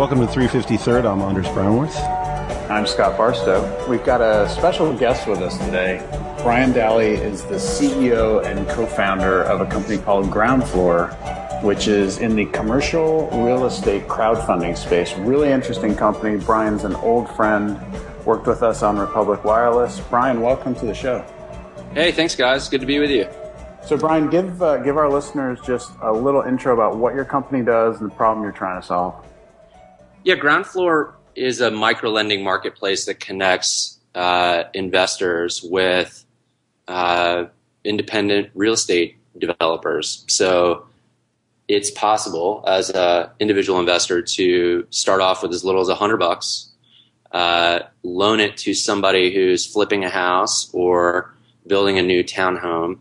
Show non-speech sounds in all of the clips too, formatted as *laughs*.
Welcome to 353rd. I'm Anders Brownworth. I'm Scott Barstow. We've got a special guest with us today. Brian Dally is the CEO and co-founder of a company called Ground Floor, which is in the commercial real estate crowdfunding space. Really interesting company. Brian's an old friend, worked with us on Republic Wireless. Brian, welcome to the show. Hey, thanks, guys. Good to be with you. So, Brian, give uh, give our listeners just a little intro about what your company does and the problem you're trying to solve. Yeah, Ground Floor is a micro lending marketplace that connects uh, investors with uh, independent real estate developers. So it's possible as an individual investor to start off with as little as a hundred bucks, uh, loan it to somebody who's flipping a house or building a new townhome,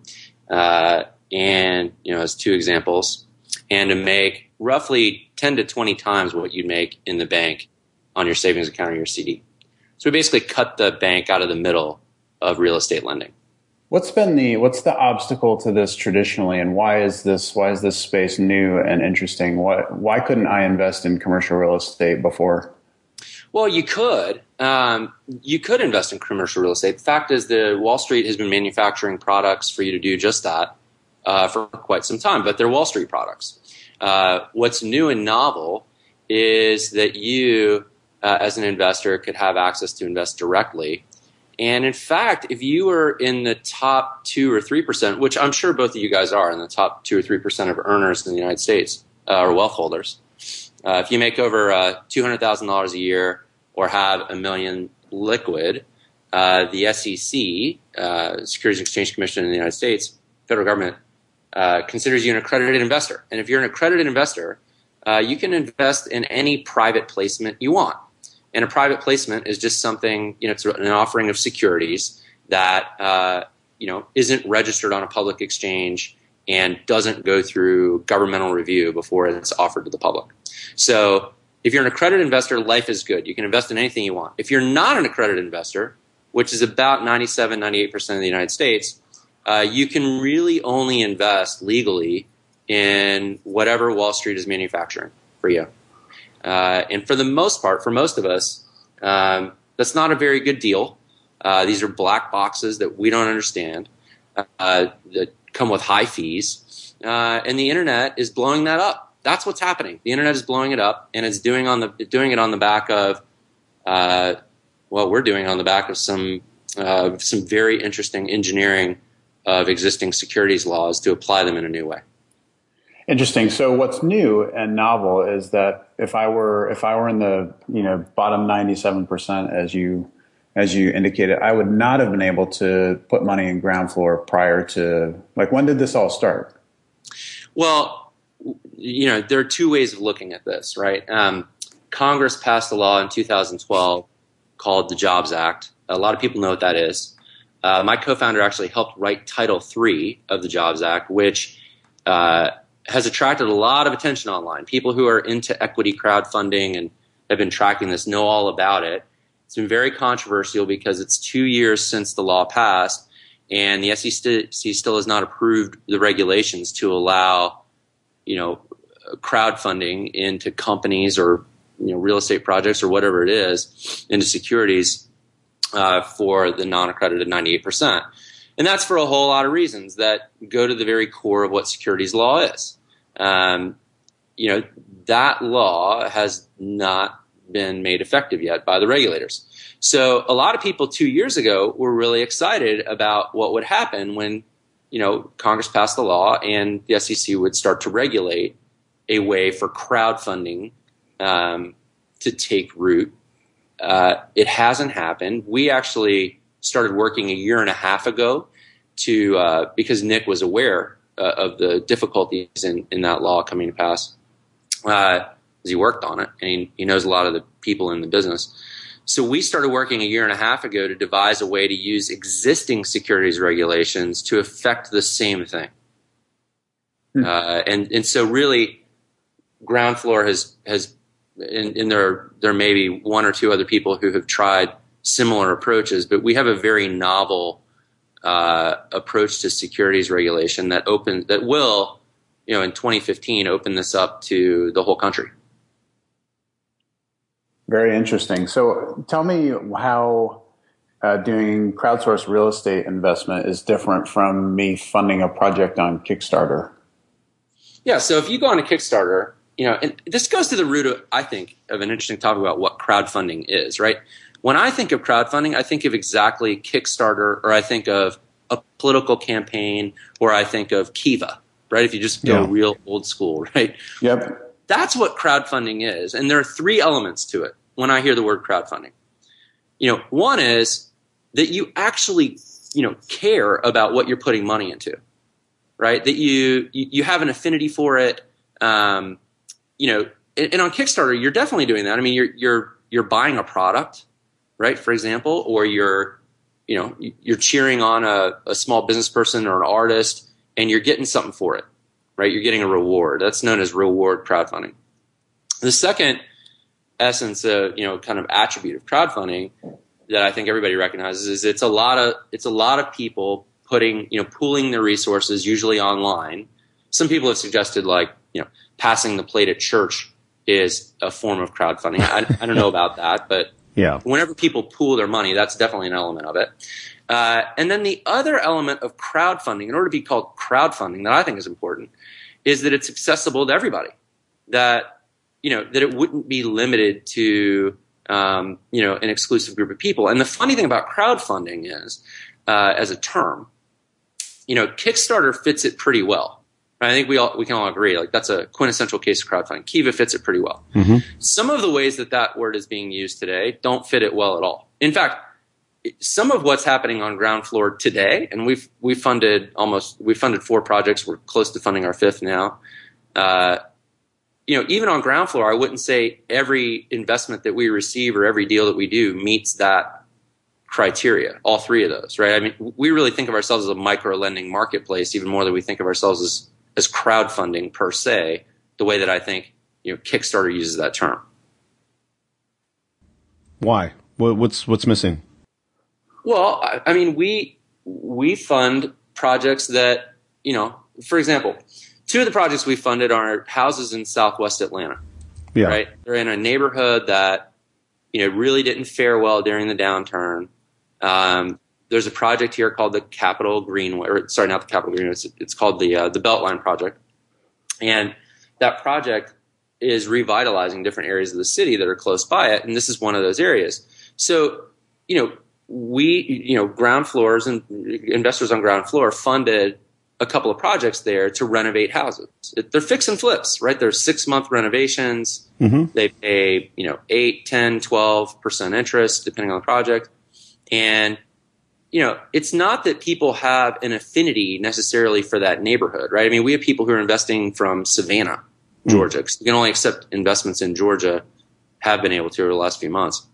uh, and you know, as two examples, and to make roughly 10 to 20 times what you'd make in the bank on your savings account or your CD. So we basically cut the bank out of the middle of real estate lending. What's been the what's the obstacle to this traditionally, and why is this why is this space new and interesting? What why couldn't I invest in commercial real estate before? Well, you could. Um, you could invest in commercial real estate. The fact is, that Wall Street has been manufacturing products for you to do just that uh, for quite some time, but they're Wall Street products. Uh, what's new and novel is that you, uh, as an investor, could have access to invest directly. And in fact, if you were in the top two or three percent, which I'm sure both of you guys are in the top two or three percent of earners in the United States uh, or wealth holders, uh, if you make over uh, two hundred thousand dollars a year or have a million liquid, the SEC, Securities and Exchange Commission in the United States, federal government uh, considers you an accredited investor. And if you're an accredited investor, uh, you can invest in any private placement you want. And a private placement is just something, you know, it's an offering of securities that, uh, you know, isn't registered on a public exchange and doesn't go through governmental review before it's offered to the public. So if you're an accredited investor, life is good. You can invest in anything you want. If you're not an accredited investor, which is about 97, 98% of the United States, uh, you can really only invest legally in whatever Wall Street is manufacturing for you. Uh, and for the most part, for most of us, um, that's not a very good deal. Uh, these are black boxes that we don't understand uh, that come with high fees, uh, and the internet is blowing that up. That's what's happening. The internet is blowing it up, and it's doing on the doing it on the back of uh, what we're doing on the back of some some very interesting engineering of existing securities laws to apply them in a new way. Interesting. So what's new and novel is that if I were if I were in the you know bottom ninety seven percent as you as you indicated, I would not have been able to put money in ground floor prior to like when did this all start? Well, you know there are two ways of looking at this, right? Um, Congress passed a law in 2012 called the Jobs Act. A lot of people know what that is. Uh, my co-founder actually helped write Title III of the Jobs Act, which uh, has attracted a lot of attention online. People who are into equity crowdfunding and have been tracking this know all about it. It's been very controversial because it's two years since the law passed, and the SEC still has not approved the regulations to allow, you know, crowdfunding into companies or you know real estate projects or whatever it is into securities uh, for the non-accredited 98%. And that's for a whole lot of reasons that go to the very core of what securities law is. Um, you know, that law has not been made effective yet by the regulators. So a lot of people two years ago were really excited about what would happen when, you know, Congress passed the law and the SEC would start to regulate a way for crowdfunding um, to take root uh, it hasn't happened. We actually started working a year and a half ago to uh, because Nick was aware uh, of the difficulties in, in that law coming to pass. Uh, he worked on it and he, he knows a lot of the people in the business. So we started working a year and a half ago to devise a way to use existing securities regulations to affect the same thing. Hmm. Uh, and and so really, ground floor has has and, and there there may be one or two other people who have tried similar approaches, but we have a very novel uh, approach to securities regulation that open that will, you know, in 2015 open this up to the whole country. Very interesting. So tell me how uh, doing crowdsourced real estate investment is different from me funding a project on Kickstarter. Yeah. So if you go on a Kickstarter, you know, and this goes to the root of, I think, of an interesting topic about what crowdfunding is, right? When I think of crowdfunding, I think of exactly Kickstarter, or I think of a political campaign, or I think of Kiva, right? If you just go Yeah. real old school, *laughs* right? Yep. That's what crowdfunding is. And there are three elements to it when I hear the word crowdfunding. You know, one is that you actually, you know, care about what you're putting money into, right? That you, you, you have an affinity for it. Um, you know, and, and on Kickstarter, you're definitely doing that. I mean, you're, you're, you're buying a product, right? For example, or you're, you know, you're cheering on a, a small business person or an artist and you're getting something for it, right? You're getting a reward. That's known as reward crowdfunding. The second essence of, you know, kind of attribute of crowdfunding that I think everybody recognizes is it's a lot of it's a lot of people putting, you know, pooling their resources usually online. Some people have suggested like, you know, passing the plate at church is a form of crowdfunding. I, I don't know about that, but *laughs* Yeah. whenever people pool their money, that's definitely an element of it. Uh, and then the other element of crowdfunding, in order to be called crowdfunding, that I think is important, is that it's accessible to everybody. That you know that it wouldn't be limited to um, you know an exclusive group of people. And the funny thing about crowdfunding is, uh, as a term, you know, Kickstarter fits it pretty well. I think we all we can all agree like that's a quintessential case of crowdfunding. Kiva fits it pretty well. Some of the ways that that word is being used today don't fit it well at all. In fact, some of what's happening on ground floor today, and we've we funded almost we funded four projects. We're close to funding our fifth now. Uh, you know, even on ground floor, I wouldn't say every investment that we receive or every deal that we do meets that criteria. All three of those, right? I mean, we really think of ourselves as a micro lending marketplace, even more than we think of ourselves as as crowdfunding per se. The way that I think you know Kickstarter uses that term. Why? What's what's missing? Well, I, mean, we we fund projects that you know. For example, two of the projects we funded are houses in Southwest Atlanta. Yeah. Right, they're in a neighborhood that you know really didn't fare well during the downturn. Um, there's a project here called the Capital Greenway, or sorry, not the Capital Greenway. It's, it's called the uh, the Beltline Project, and that project is revitalizing different areas of the city that are close by it, and this is one of those areas. So, you know, we, you know, ground floors and investors on ground floor funded a couple of projects there to renovate houses. They're fix and flips, right? They're six month renovations. They pay, you know, 8, 10, 12% interest, depending on the project. And, you know, it's not that people have an affinity necessarily for that neighborhood, right? I mean, we have people who are investing from Savannah, Georgia, because we can only accept investments in Georgia, have been able to over the last few months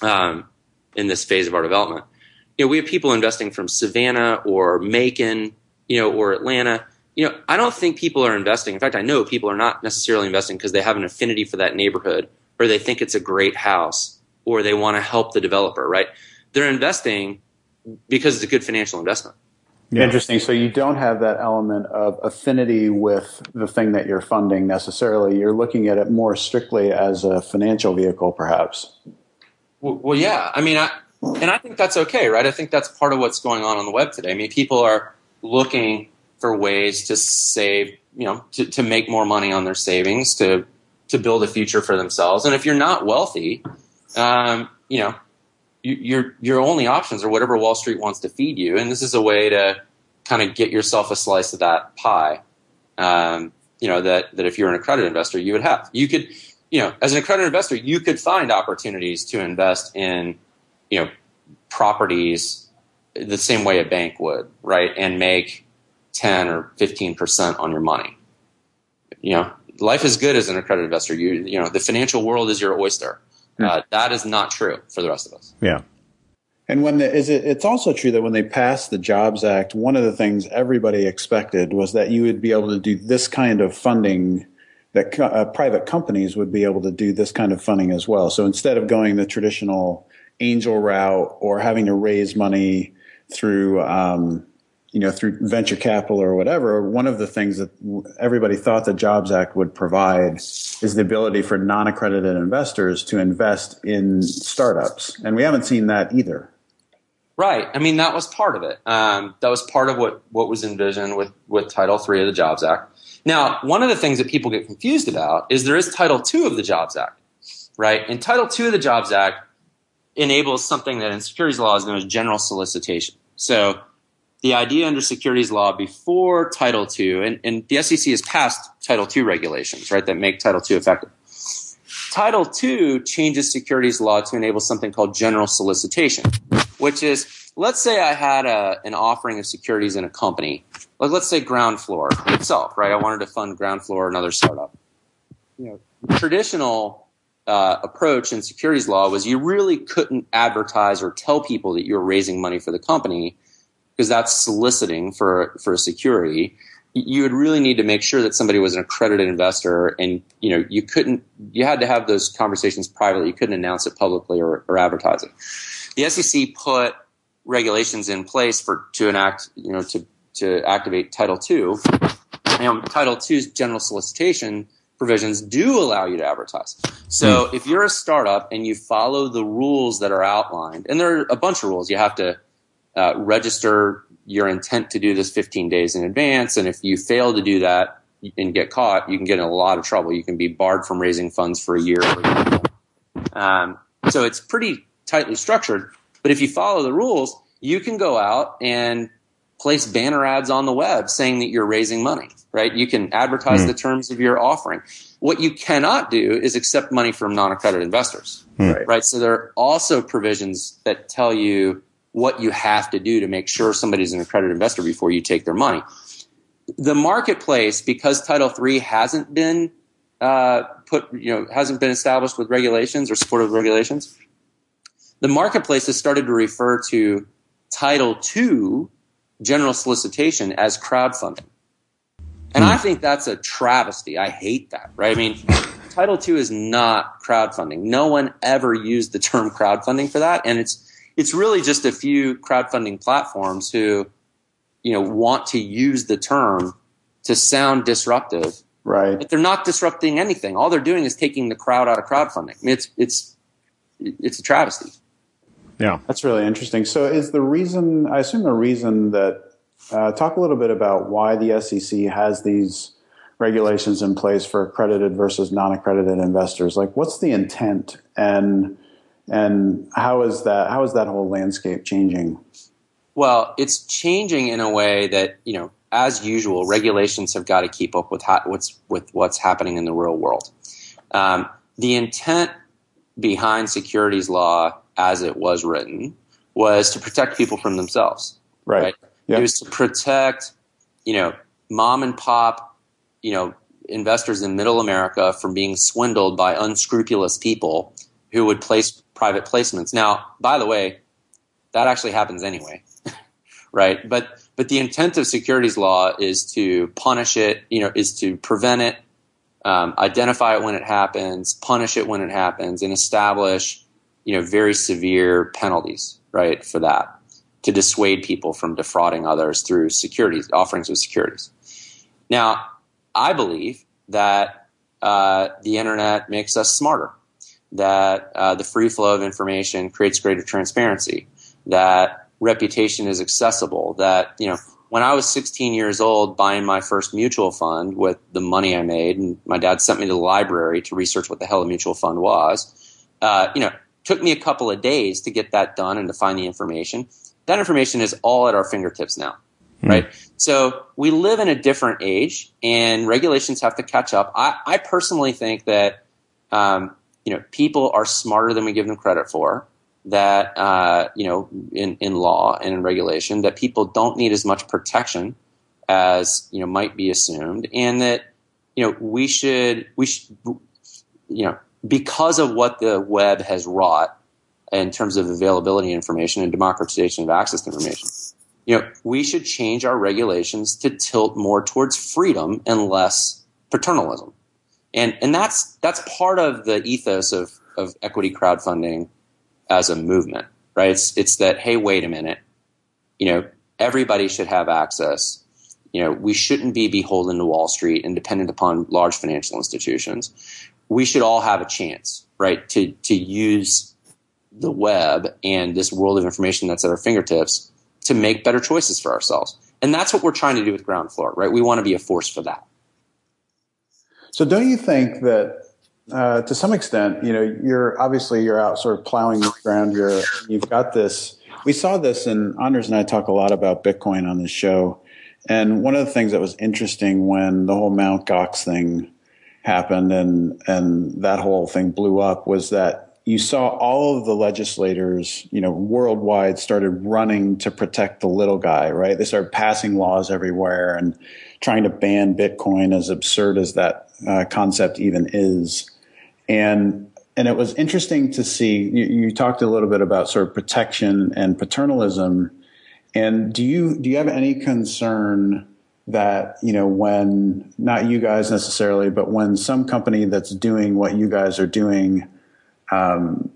um, in this phase of our development. You know, we have people investing from Savannah or Macon, you know, or Atlanta. You know, I don't think people are investing. In fact, I know people are not necessarily investing because they have an affinity for that neighborhood or they think it's a great house or they want to help the developer, right? They're investing because it's a good financial investment. Yeah. Interesting. So you don't have that element of affinity with the thing that you're funding necessarily. You're looking at it more strictly as a financial vehicle, perhaps. Well, well, yeah. I mean, I, and I think that's okay, right? I think that's part of what's going on on the web today. I mean, people are looking for ways to save, you know, to, to make more money on their savings, to to build a future for themselves. And if you're not wealthy, um, you know, you, your your only options are whatever Wall Street wants to feed you, and this is a way to kind of get yourself a slice of that pie. Um, you know that that if you're an accredited investor, you would have. You could, you know, as an accredited investor, you could find opportunities to invest in, you know, properties the same way a bank would, right, and make ten or fifteen percent on your money. You know, life is good as an accredited investor. You you know, the financial world is your oyster. Uh, that is not true for the rest of us. Yeah. And when the, is it, it's also true that when they passed the Jobs Act, one of the things everybody expected was that you would be able to do this kind of funding, that co- uh, private companies would be able to do this kind of funding as well. So instead of going the traditional angel route or having to raise money through, um, you know, through venture capital or whatever, one of the things that everybody thought the Jobs Act would provide is the ability for non-accredited investors to invest in startups, and we haven't seen that either. Right. I mean, that was part of it. Um, that was part of what what was envisioned with with Title III of the Jobs Act. Now, one of the things that people get confused about is there is Title II of the Jobs Act, right? And Title II of the Jobs Act enables something that in securities law is known as general solicitation. So the idea under securities law before Title II, and, and the SEC has passed Title II regulations, right, that make Title II effective. Title II changes securities law to enable something called general solicitation, which is let's say I had a, an offering of securities in a company, like let's say Ground Floor itself, right? I wanted to fund Ground Floor, another startup. You know, traditional uh, approach in securities law was you really couldn't advertise or tell people that you were raising money for the company because that's soliciting for for a security you would really need to make sure that somebody was an accredited investor and you know you couldn't you had to have those conversations privately. You couldn't announce it publicly or, or advertise it. The sec put regulations in place for to enact you know to to activate title ii and title ii's general solicitation provisions do allow you to advertise. So hmm. if you're a startup and you follow the rules that are outlined and there are a bunch of rules. You have to uh, register your intent to do this 15 days in advance. And if you fail to do that and get caught, you can get in a lot of trouble. You can be barred from raising funds for a year. Um, so it's pretty tightly structured. But if you follow the rules, you can go out and place banner ads on the web saying that you're raising money, right? You can advertise mm. the terms of your offering. What you cannot do is accept money from non-accredited investors, mm. right? right? So there are also provisions that tell you what you have to do to make sure somebody's an accredited investor before you take their money. The marketplace, because Title III hasn't been uh, put, you know, hasn't been established with regulations or supported with regulations, the marketplace has started to refer to Title II general solicitation as crowdfunding. And I hmm. think that's a travesty. I hate that, right? I mean, Title II is not crowdfunding. No one ever used the term crowdfunding for that. And it's, it's really just a few crowdfunding platforms who, you know, want to use the term to sound disruptive. Right. But they're not disrupting anything. All they're doing is taking the crowd out of crowdfunding. I mean, it's it's it's a travesty. Yeah, that's really interesting. So, is the reason? I assume the reason that uh, talk a little bit about why the SEC has these regulations in place for accredited versus non-accredited investors. Like, what's the intent and and how is that how is that whole landscape changing? Well, it's changing in a way that you know, as usual, regulations have got to keep up with ha- what's with what's happening in the real world. Um, the intent behind securities law, as it was written, was to protect people from themselves. Right. right? Yep. It was to protect, you know, mom and pop, you know, investors in Middle America from being swindled by unscrupulous people who would place private placements. Now, by the way, that actually happens anyway, *laughs* right? But but the intent of securities law is to punish it. You know, is to prevent it, um, identify it when it happens, punish it when it happens, and establish you know very severe penalties, right, for that to dissuade people from defrauding others through securities offerings of securities. Now, I believe that uh, the internet makes us smarter that uh, the free flow of information creates greater transparency, that reputation is accessible, that, you know, when I was 16 years old buying my first mutual fund with the money I made, and my dad sent me to the library to research what the hell a mutual fund was, uh, you know, took me a couple of days to get that done and to find the information. That information is all at our fingertips now, mm. right? So we live in a different age, and regulations have to catch up. I, I personally think that um, you know, people are smarter than we give them credit for. That uh, you know, in in law and in regulation, that people don't need as much protection as you know might be assumed, and that you know we should we should you know because of what the web has wrought in terms of availability of information and democratization of access to information. You know, we should change our regulations to tilt more towards freedom and less paternalism and and that's that's part of the ethos of of equity crowdfunding as a movement, right? It's it's that hey, wait a minute, you know, everybody should have access. You know, we shouldn't be beholden to Wall Street and dependent upon large financial institutions. We should all have a chance, right, to to use the web and this world of information that's at our fingertips to make better choices for ourselves. And that's what we're trying to do with ground floor, right? We want to be a force for that. So don't you think that uh, to some extent, you know, you're obviously you're out sort of plowing the ground. You're you've got this. We saw this, and Anders and I talk a lot about Bitcoin on this show. And one of the things that was interesting when the whole Mount Gox thing happened and and that whole thing blew up was that you saw all of the legislators, you know, worldwide started running to protect the little guy, right? They started passing laws everywhere and trying to ban Bitcoin, as absurd as that uh, concept even is. And and it was interesting to see. You, you talked a little bit about sort of protection and paternalism. And do you do you have any concern that you know when not you guys necessarily, but when some company that's doing what you guys are doing um,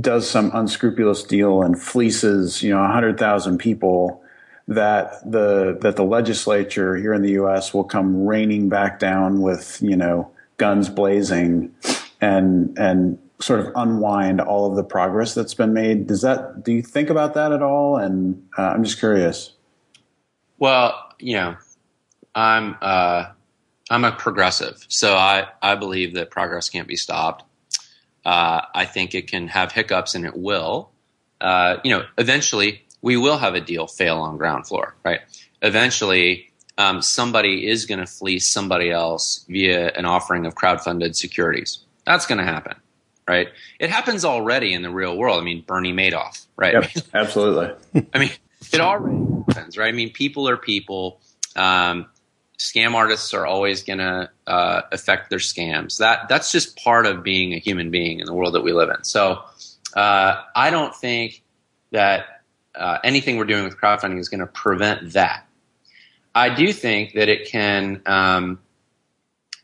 does some unscrupulous deal and fleeces you know hundred thousand people, that the that the legislature here in the U.S. will come raining back down with you know guns blazing and and sort of unwind all of the progress that's been made. Does that do you think about that at all? And uh, I'm just curious. Well, you know, I'm uh, I'm a progressive, so I I believe that progress can't be stopped. Uh, I think it can have hiccups, and it will. Uh, you know, eventually we will have a deal fail on ground floor, right? Eventually, um, somebody is going to fleece somebody else via an offering of crowdfunded securities. That's going to happen, right? It happens already in the real world. I mean, Bernie Madoff, right? Yep, absolutely. *laughs* I mean, it already happens, right? I mean, people are people. Um, scam artists are always going to uh, affect their scams. That that's just part of being a human being in the world that we live in. So uh, I don't think that uh, anything we're doing with crowdfunding is going to prevent that. I do think that it can, um,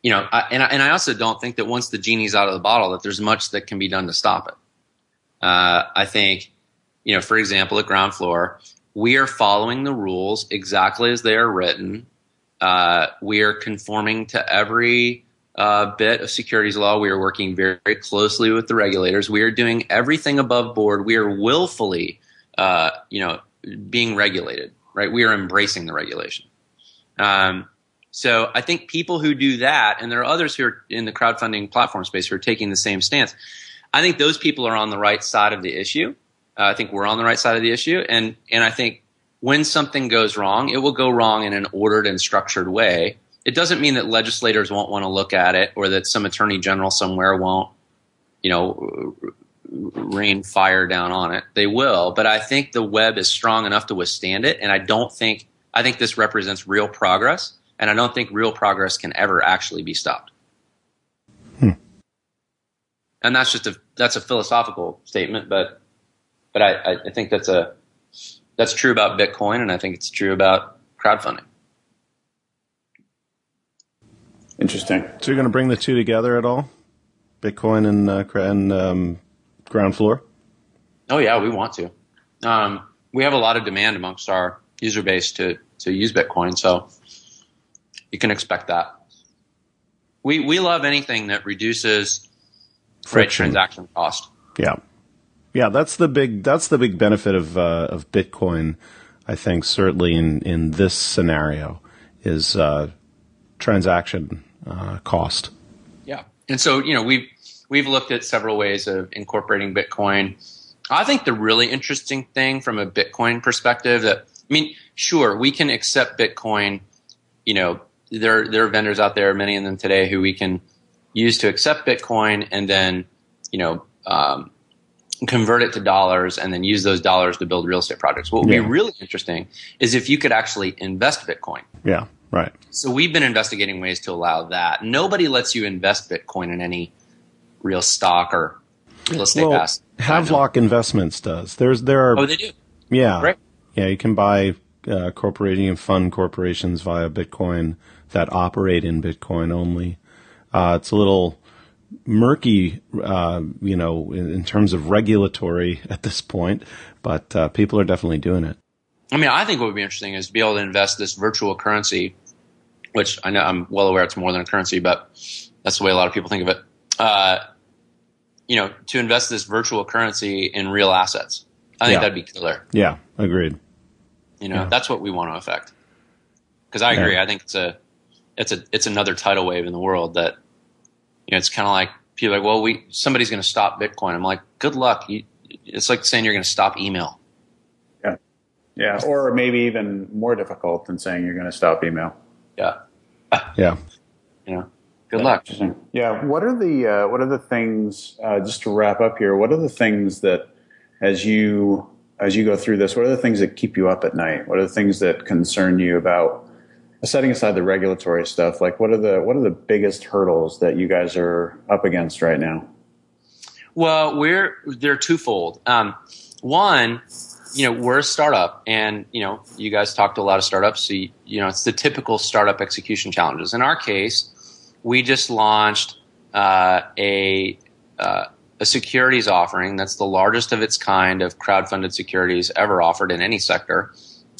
you know, I, and, I, and I also don't think that once the genie's out of the bottle, that there's much that can be done to stop it. Uh, I think, you know, for example, at ground floor, we are following the rules exactly as they are written. Uh, we are conforming to every uh, bit of securities law. We are working very, very, closely with the regulators. We are doing everything above board. We are willfully, uh, you know, being regulated. Right? We are embracing the regulation. Um, so I think people who do that, and there are others who are in the crowdfunding platform space who are taking the same stance. I think those people are on the right side of the issue. Uh, I think we're on the right side of the issue, and and I think when something goes wrong, it will go wrong in an ordered and structured way. It doesn't mean that legislators won't want to look at it, or that some attorney general somewhere won't, you know, rain fire down on it. They will, but I think the web is strong enough to withstand it, and I don't think I think this represents real progress, and I don't think real progress can ever actually be stopped. Hmm. And that's just a that's a philosophical statement, but but I, I think that's a that's true about Bitcoin, and I think it's true about crowdfunding. Interesting. So you're going to bring the two together at all, Bitcoin and uh, and um, ground floor? Oh yeah, we want to. Um, we have a lot of demand amongst our user base to to use Bitcoin. So you can expect that. We we love anything that reduces friction transaction cost. Yeah, yeah. That's the big that's the big benefit of uh, of Bitcoin. I think certainly in in this scenario is uh, transaction uh, cost. Yeah, and so you know we've we've looked at several ways of incorporating Bitcoin. I think the really interesting thing from a Bitcoin perspective that I mean, sure, we can accept Bitcoin. You know, there there are vendors out there, many of them today, who we can use to accept Bitcoin and then, you know, um, convert it to dollars and then use those dollars to build real estate projects. What would yeah. be really interesting is if you could actually invest Bitcoin. Yeah, right. So we've been investigating ways to allow that. Nobody lets you invest Bitcoin in any real stock or real estate well, asset. Havelock Investments does. There's there are. Oh, they do. Yeah. Right. Yeah, you can buy uh, corporating and fund corporations via Bitcoin that operate in Bitcoin only. Uh, it's a little murky, uh, you know, in, in, terms of regulatory *laughs* at this point, but uh, people are definitely doing it. I mean, I think what would be interesting is to be able to invest this virtual currency, which I know I'm well aware it's more than a currency, but that's the way a lot of people think of it. You know, to invest this virtual currency in real assets. I think Yeah. that'd be killer. Yeah, agreed. You know, Yeah. that's what we want to affect. Because I agree. Yeah. I think it's a, it's a, it's another tidal wave in the world that, you know, it's kind of like people are like, well, we somebody's going to stop Bitcoin. I'm like, good luck. You, it's like saying you're going to stop email. Yeah, yeah, or maybe even more difficult than saying you're going to stop email. Yeah, Yeah. you know, good luck. Interesting. Yeah. What are the uh, what are the things? Uh, just to wrap up here, what are the things that as you as you go through this, what are the things that keep you up at night? What are the things that concern you about setting aside the regulatory stuff? Like, what are the what are the biggest hurdles that you guys are up against right now? Well, we're they're twofold. Um, one, you know, we're a startup, and you know, you guys talk to a lot of startups, so you, you know, it's the typical startup execution challenges. In our case, we just launched uh, a uh, a securities offering that's the largest of its kind of crowd-funded securities ever offered in any sector.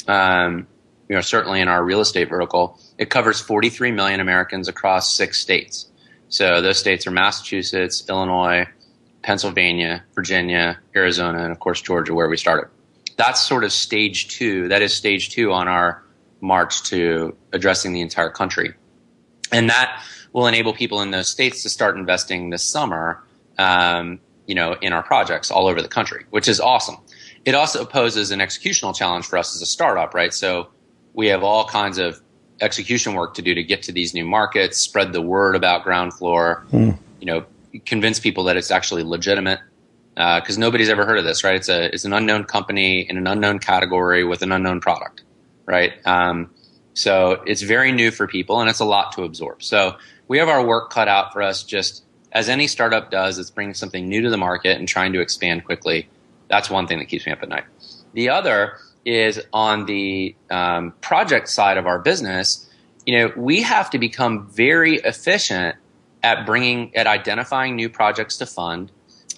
Um, you know, certainly in our real estate vertical, it covers 43 million Americans across six states. So those states are Massachusetts, Illinois, Pennsylvania, Virginia, Arizona, and of course Georgia, where we started. That's sort of stage two. That is stage two on our march to addressing the entire country. And that will enable people in those states to start investing this summer, um, you know, in our projects all over the country, which is awesome. It also poses an executional challenge for us as a startup, right? So we have all kinds of execution work to do to get to these new markets, spread the word about ground floor, you know, convince people that it's actually legitimate. Because nobody's ever heard of this, right? It's a it's an unknown company in an unknown category with an unknown product, right? Um, so it's very new for people, and it's a lot to absorb. So we have our work cut out for us. Just as any startup does, it's bringing something new to the market and trying to expand quickly. That's one thing that keeps me up at night. The other is on the um, project side of our business. You know, we have to become very efficient at bringing at identifying new projects to fund,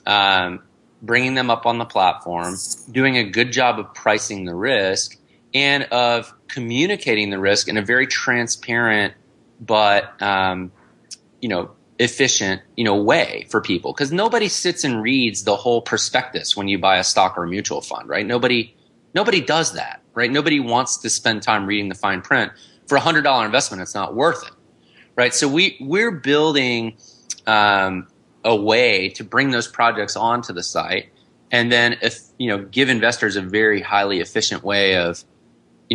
um, bringing them up on the platform, doing a good job of pricing the risk, and of communicating the risk in a very transparent but um, you know efficient you know way for people. Because nobody sits and reads the whole prospectus when you buy a stock or a mutual fund right? Nobody nobody does that right? Nobody wants to spend time reading the fine print for a hundred dollar investment. It's not worth it right? So we we're building um, a way to bring those projects onto the site and then if you know give investors a very highly efficient way of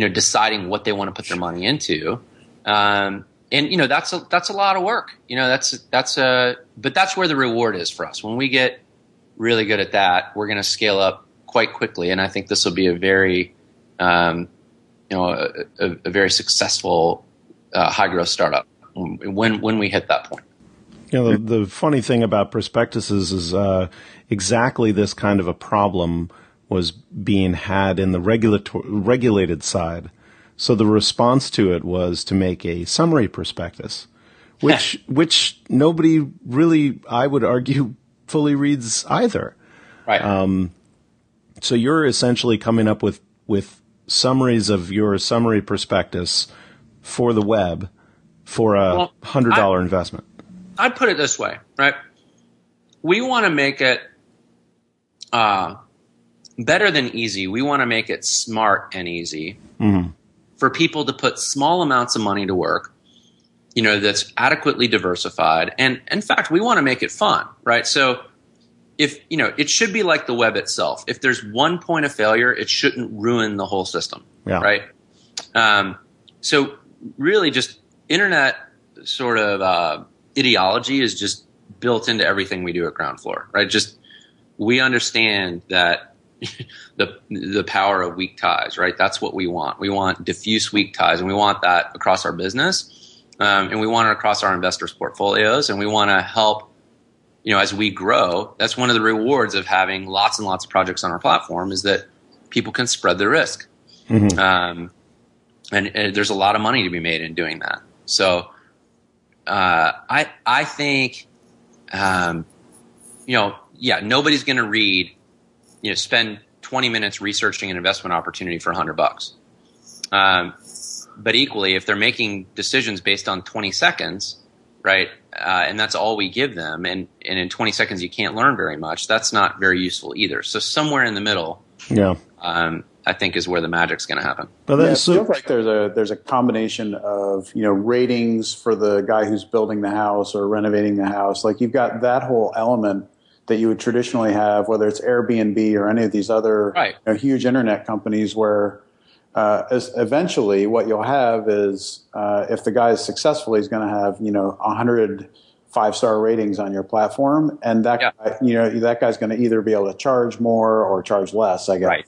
you know deciding what they want to put their money into. Um, and you know that's a that's a lot of work. You know that's that's a but that's where the reward is for us. When we get really good at that we're going to scale up quite quickly. And i think this will be a very um, you know a, a, a very successful uh, high growth startup when when we hit that point. You know, the, the funny thing about prospectuses is uh, exactly this kind of a problem was being had in the regulator- regulated side. So the response to it was to make a summary prospectus, *laughs* which which nobody really, I would argue, fully reads either. right So you're essentially coming up with with summaries of your summary prospectus for the web for a Well, hundred dollar investment. I'd put it this way, right? We want to make it uh, better than easy. We want to make it smart and easy for people to put small amounts of money to work. You know, that's adequately diversified, and in fact, we want to make it fun, right? So, if you know, it should be like the web itself. If there's one point of failure, it shouldn't ruin the whole system, Yeah. right? Um, so, really, just internet sort of uh, ideology is just built into everything we do at Ground Floor, right? Just we understand that *laughs* the the power of weak ties, right? That's what we want. We want diffuse weak ties, and we want that across our business, um, and we want it across our investors' portfolios, and we want to help. You know, as we grow, that's one of the rewards of having lots and lots of projects on our platform is that people can spread the risk, um, and, and there's a lot of money to be made in doing that. So, uh, I I think, um, you know, yeah, nobody's going to read, you know, spend 20 minutes researching an investment opportunity for 100 bucks. Um, but equally, if they're making decisions based on 20 seconds, right, uh, and that's all we give them, and, and in 20 seconds you can't learn very much, that's not very useful either. So somewhere in the middle, yeah, um, I think is where the magic's going to happen. But then, yeah, it so, feels like there's a there's a combination of you know ratings for the guy who's building the house or renovating the house. Like you've got that whole element that you would traditionally have, whether it's Airbnb or any of these other right. you know, huge internet companies, where uh, eventually what you'll have is uh, if the guy is successful, he's going to have you know a hundred five star ratings on your platform, and that yeah. guy, you know that guy's going to either be able to charge more or charge less, I guess. Right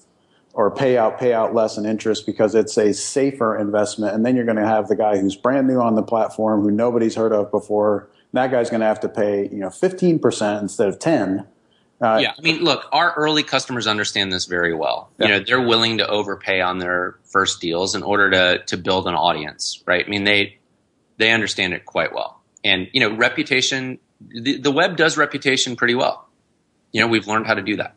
or pay out pay out less in interest because it's a safer investment and then you're going to have the guy who's brand new on the platform who nobody's heard of before that guy's going to have to pay you know 15% instead of 10 uh, yeah, I mean, look, our early customers understand this very well. Yeah. You know, they're willing to overpay on their first deals in order to to build an audience, right? I mean, they they understand it quite well, and you know, reputation. The, the web does reputation pretty well. You know, we've learned how to do that.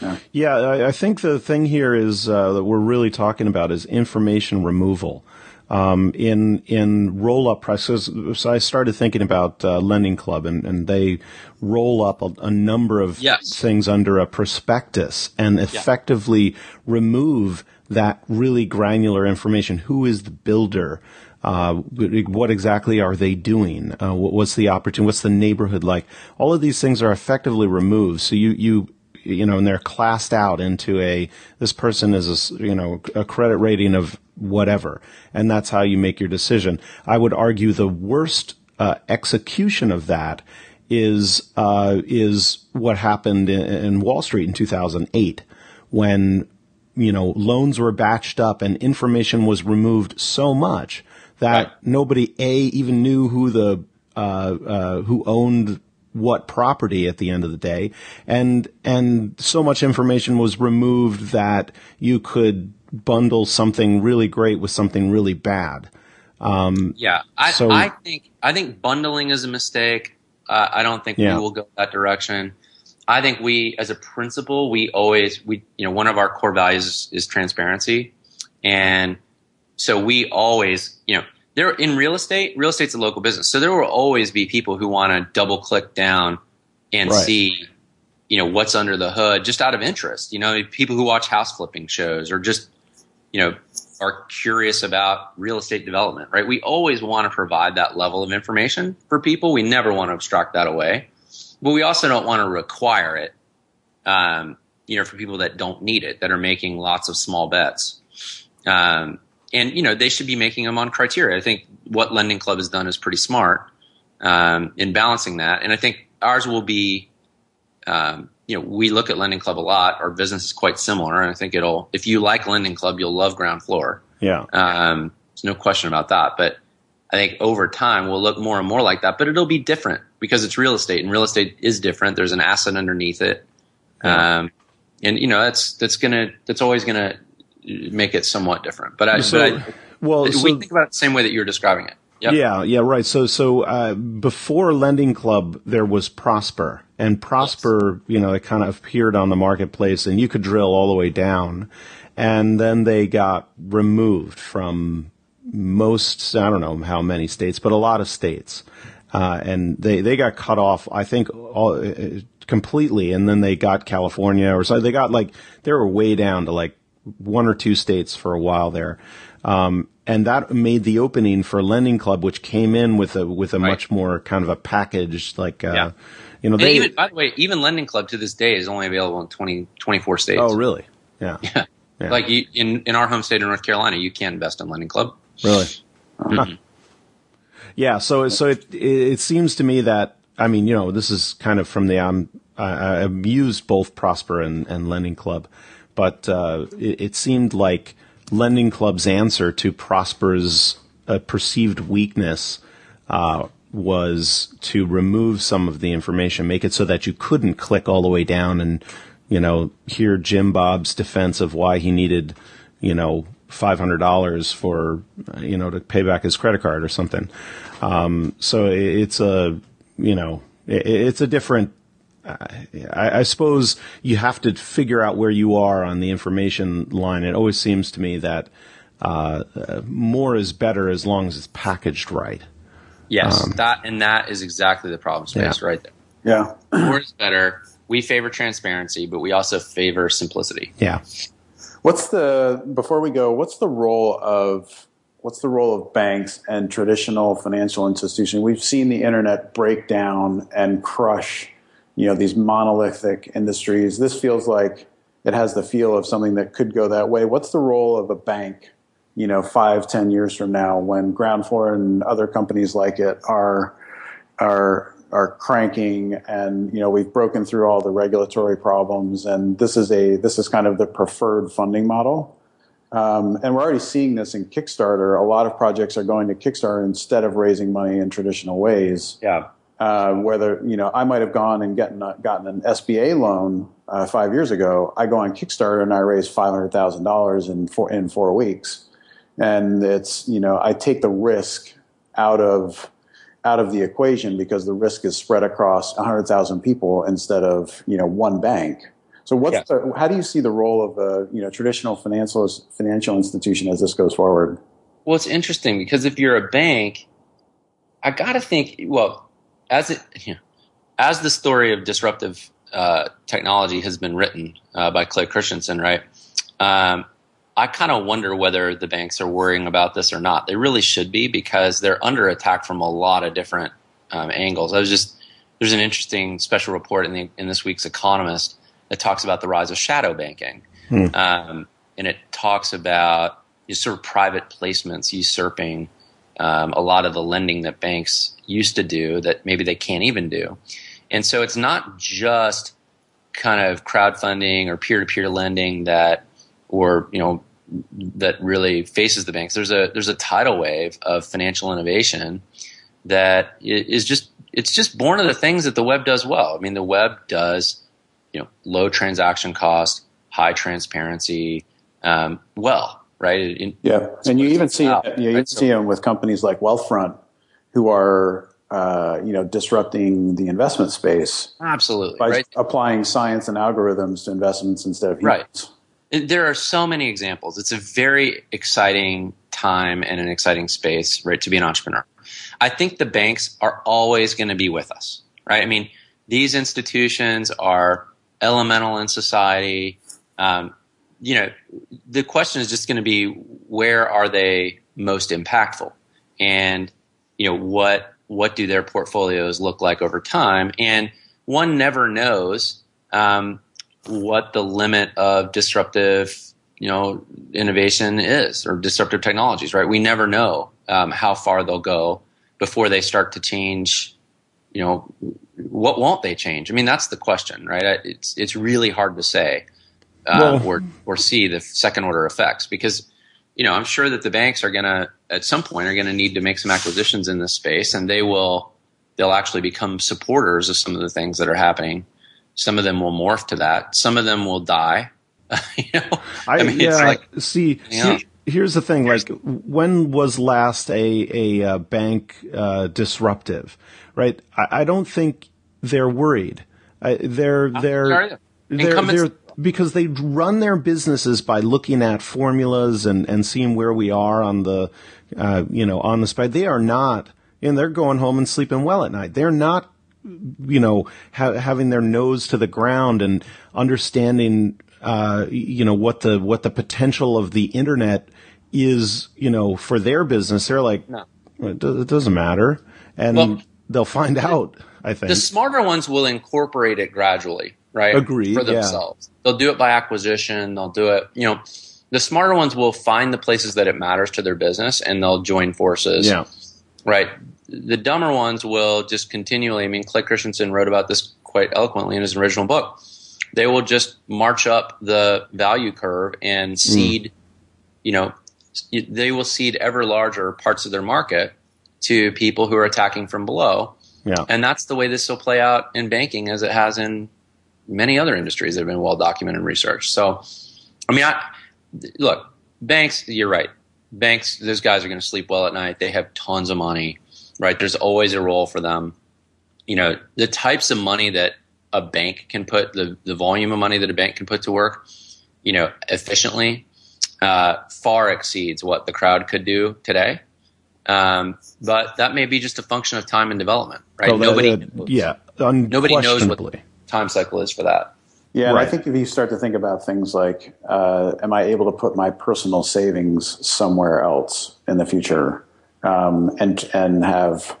Yeah, yeah I think the thing here is uh, that we're really talking about is information removal. Um, in in roll up prices, so I started thinking about uh, Lending Club, and, and they roll up a, a number of yes. things under a prospectus and effectively yeah. remove that really granular information. Who is the builder? Uh, what exactly are they doing? Uh, what's the opportunity? What's the neighborhood like? All of these things are effectively removed. So you, you you know, and they're classed out into a, this person is a, you know, a credit rating of whatever. And that's how you make your decision. I would argue the worst uh, execution of that is, uh, is what happened in, in Wall Street in 2008 when, you know, loans were batched up and information was removed so much that right. nobody a even knew who the uh, uh, who owned what property at the end of the day. And, and so much information was removed that you could bundle something really great with something really bad. Um, yeah, I, so, I think I think bundling is a mistake. Uh, I don't think yeah. we will go that direction. I think we, as a principle, we always we you know one of our core values is, is transparency, and so we always you know there in real estate, real estate's a local business. So there will always be people who want to double click down and right. see, you know, what's under the hood just out of interest. You know, people who watch house flipping shows or just, you know, are curious about real estate development, right? We always want to provide that level of information for people. We never want to abstract that away, but we also don't want to require it, um, you know, for people that don't need it, that are making lots of small bets. Um, and you know they should be making them on criteria. I think what Lending Club has done is pretty smart um, in balancing that, and I think ours will be. Um, you know, we look at Lending Club a lot. Our business is quite similar, and I think it'll. If you like Lending Club, you'll love Ground Floor. Yeah, um, there's no question about that. But I think over time we'll look more and more like that. But it'll be different because it's real estate, and real estate is different. There's an asset underneath it, yeah. um, and you know that's that's gonna that's always gonna make it somewhat different. But I, so, but I, well, we so, think about it the same way that you're describing it. Yep. Yeah, yeah, right. So, so uh, before Lending Club, there was Prosper, and Prosper, yes. you know, it kind of appeared on the marketplace, and you could drill all the way down, and then they got removed from most, I don't know how many states, but a lot of states, uh, and they they got cut off. I think all. Uh, completely and then they got California or so they got like they were way down to like one or two states for a while there. Um, and that made the opening for Lending Club, which came in with a with a right. much more kind of a package, like uh, yeah. you know. They, even, by the way, even Lending Club to this day is only available in 20, 24 states. Oh, really? Yeah. *laughs* Yeah. yeah. Like you, in in our home state of North Carolina, you can invest in Lending Club. Really? Mm-hmm. Huh. Yeah. So so it it seems to me that I mean you know this is kind of from the um I, I've used both Prosper and, and Lending Club but uh, it, it, seemed like Lending Club's answer to Prosper's uh, perceived weakness uh, was to remove some of the information, make it so that you couldn't click all the way down and, you know, hear Jim Bob's defense of why he needed, you know, five hundred dollars for, you know, to pay back his credit card or something. Um, so it's a, you know, it, it's a different I, I, suppose you have to figure out where you are on the information line. It always seems to me that uh, more is better as long as it's packaged right. Yes, um, that and that is exactly the problem space yeah. right there. Yeah, *clears throat* more is better. We favor transparency, but we also favor simplicity. Yeah. What's the before we go? What's the role of what's the role of banks and traditional financial institutions? We've seen the internet break down and crush, you know, these monolithic industries. This feels like it has the feel of something that could go that way. What's the role of a bank, you know, five, ten years from now when Ground Floor and other companies like it are are are cranking and you know we've broken through all the regulatory problems and this is a this is kind of the preferred funding model um, and we're already seeing this in Kickstarter. A lot of projects are going to Kickstarter instead of raising money in traditional ways. Yeah. Uh, whether you know, I might have gone and gotten gotten an SBA loan uh, five years ago. I go on Kickstarter and I raise five hundred thousand dollars in four in four weeks, and it's you know I take the risk out of out of the equation because the risk is spread across hundred thousand people instead of you know one bank. So, what's yeah. the, how do you see the role of a you know traditional financial financial institution as this goes forward? Well, it's interesting because if you're a bank, I got to think. Well, as it you know, as the story of disruptive uh, technology has been written uh, by Clay Christensen, right? Um, I kind of wonder whether the banks are worrying about this or not. They really should be because they're under attack from a lot of different um, angles. I was just there's an interesting special report in the in this week's Economist that talks about the rise of shadow banking. Hmm. Um, and it talks about sort of private placements usurping um, a lot of the lending that banks used to do that maybe they can't even do. And so it's not just kind of crowdfunding or peer-to-peer lending that, or you know, that really faces the banks. There's a there's a tidal wave of financial innovation that is just it's just born of the things that the web does well. I mean, the web does you know low transaction cost, high transparency, um, well, right? Yeah, and you even see out, you, right? even see them with companies like Wealthfront, who are uh, you know disrupting the investment space absolutely by right? applying science and algorithms to investments instead of humans. Right. There are so many examples. It's a very exciting time and an exciting space, right, to be an entrepreneur. I think the banks are always going to be with us, right? I mean, these institutions are elemental in society. Um, you know, the question is just going to be where are they most impactful, and you know what what do their portfolios look like over time? And one never knows um, what the limit of disruptive you know innovation is or disruptive technologies. Right? We never know um, how far they'll go before they start to change. You know what won't they change? I mean, that's the question, right? It's it's really hard to say uh, well, or or see the second order effects because you know I'm sure that the banks are going to at some point are going to need to make some acquisitions in this space, and they will they'll actually become supporters of some of the things that are happening. Some of them will morph to that. Some of them will die. *laughs* you know, I, I mean, yeah, like, see, see here's the thing like when was last a a uh, bank uh, disruptive right I, I, don't think they're worried uh, they're they're they're, they're because they run their businesses by looking at formulas and and seeing where we are on the uh, you know on the spot they are not and they're going home and sleeping well at night. They're not you know ha- having their nose to the ground and understanding uh, you know what the what the potential of the internet is you know for their business. They're like no. it, do- it doesn't matter. And well, they'll find out i think. the smarter ones will incorporate it gradually right agree for themselves yeah. they'll do it by acquisition they'll do it you know the smarter ones will find the places that it matters to their business and they'll join forces yeah right the dumber ones will just continually i mean clay christensen wrote about this quite eloquently in his original book they will just march up the value curve and mm. cede mm. you know they will cede ever larger parts of their market to people who are attacking from below. Yeah. And that's the way this will play out in banking as it has in many other industries that have been well documented and researched. So, I mean, I, look, banks, you're right. Banks, those guys are going to sleep well at night. They have tons of money, right? There's always a role for them. You know, the types of money that a bank can put the the volume of money that a bank can put to work, you know, efficiently, uh, far exceeds what the crowd could do today. Um, but that may be just a function of time and development, right? So nobody, that- yeah, nobody knows what time cycle is for that. Yeah, and I think if you start to think about things like, uh, am I able to put my personal savings somewhere else in the future, um, and and have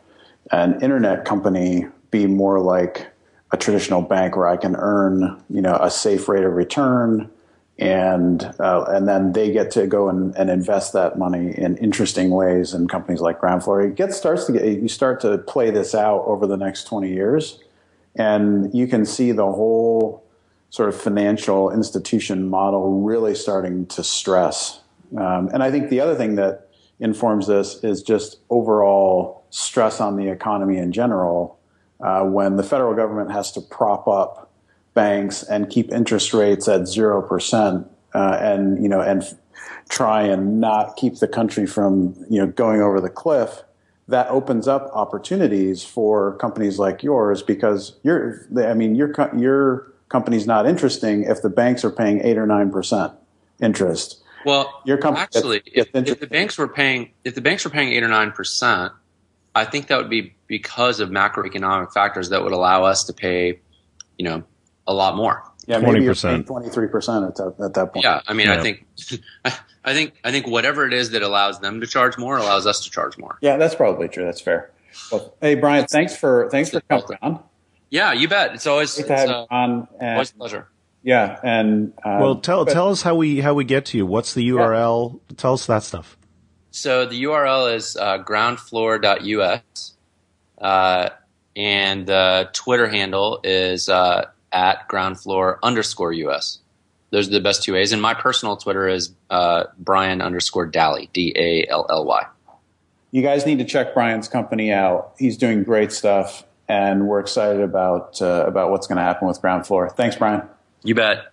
an internet company be more like a traditional bank where I can earn, you know, a safe rate of return, and uh, and then they get to go and, and invest that money in interesting ways in companies like Ground Floor. It gets starts to get you start to play this out over the next twenty years, and you can see the whole sort of financial institution model really starting to stress. Um, and I think the other thing that informs this is just overall stress on the economy in general. Uh, when the federal government has to prop up banks and keep interest rates at zero percent, uh, and you know, and try and not keep the country from you know going over the cliff, that opens up opportunities for companies like yours because you're, I mean, your your company's not interesting if the banks are paying eight or nine percent interest. Well, Your company actually, if, if the banks were paying, if the banks were paying eight or nine percent, I think that would be because of macroeconomic factors that would allow us to pay, you know, a lot more. Yeah, maybe you're 20%. paying twenty three percent at that at that point. Yeah, I mean, Yeah. I think, *laughs* I think, I think whatever it is that allows them to charge more allows us to charge more. Yeah, that's probably true. That's fair. Well, hey, Brian, thanks for thanks for coming on. Yeah, you bet. It's always, Great it's, have uh, you on. And, always a pleasure. yeah, and uh, Well, tell but- tell us how we how we get to you. What's the URL? Tell us that stuff. So the URL is uh, groundfloor.us, uh, and the Twitter handle is uh, at groundfloor underscore us. Those are the best two ways. And my personal Twitter is uh, Brian underscore Dally, D A L L Y. you guys need to check Brian's company out. He's doing great stuff, and we're excited about uh, about what's going to happen with Ground Floor. Thanks, Brian. You bet.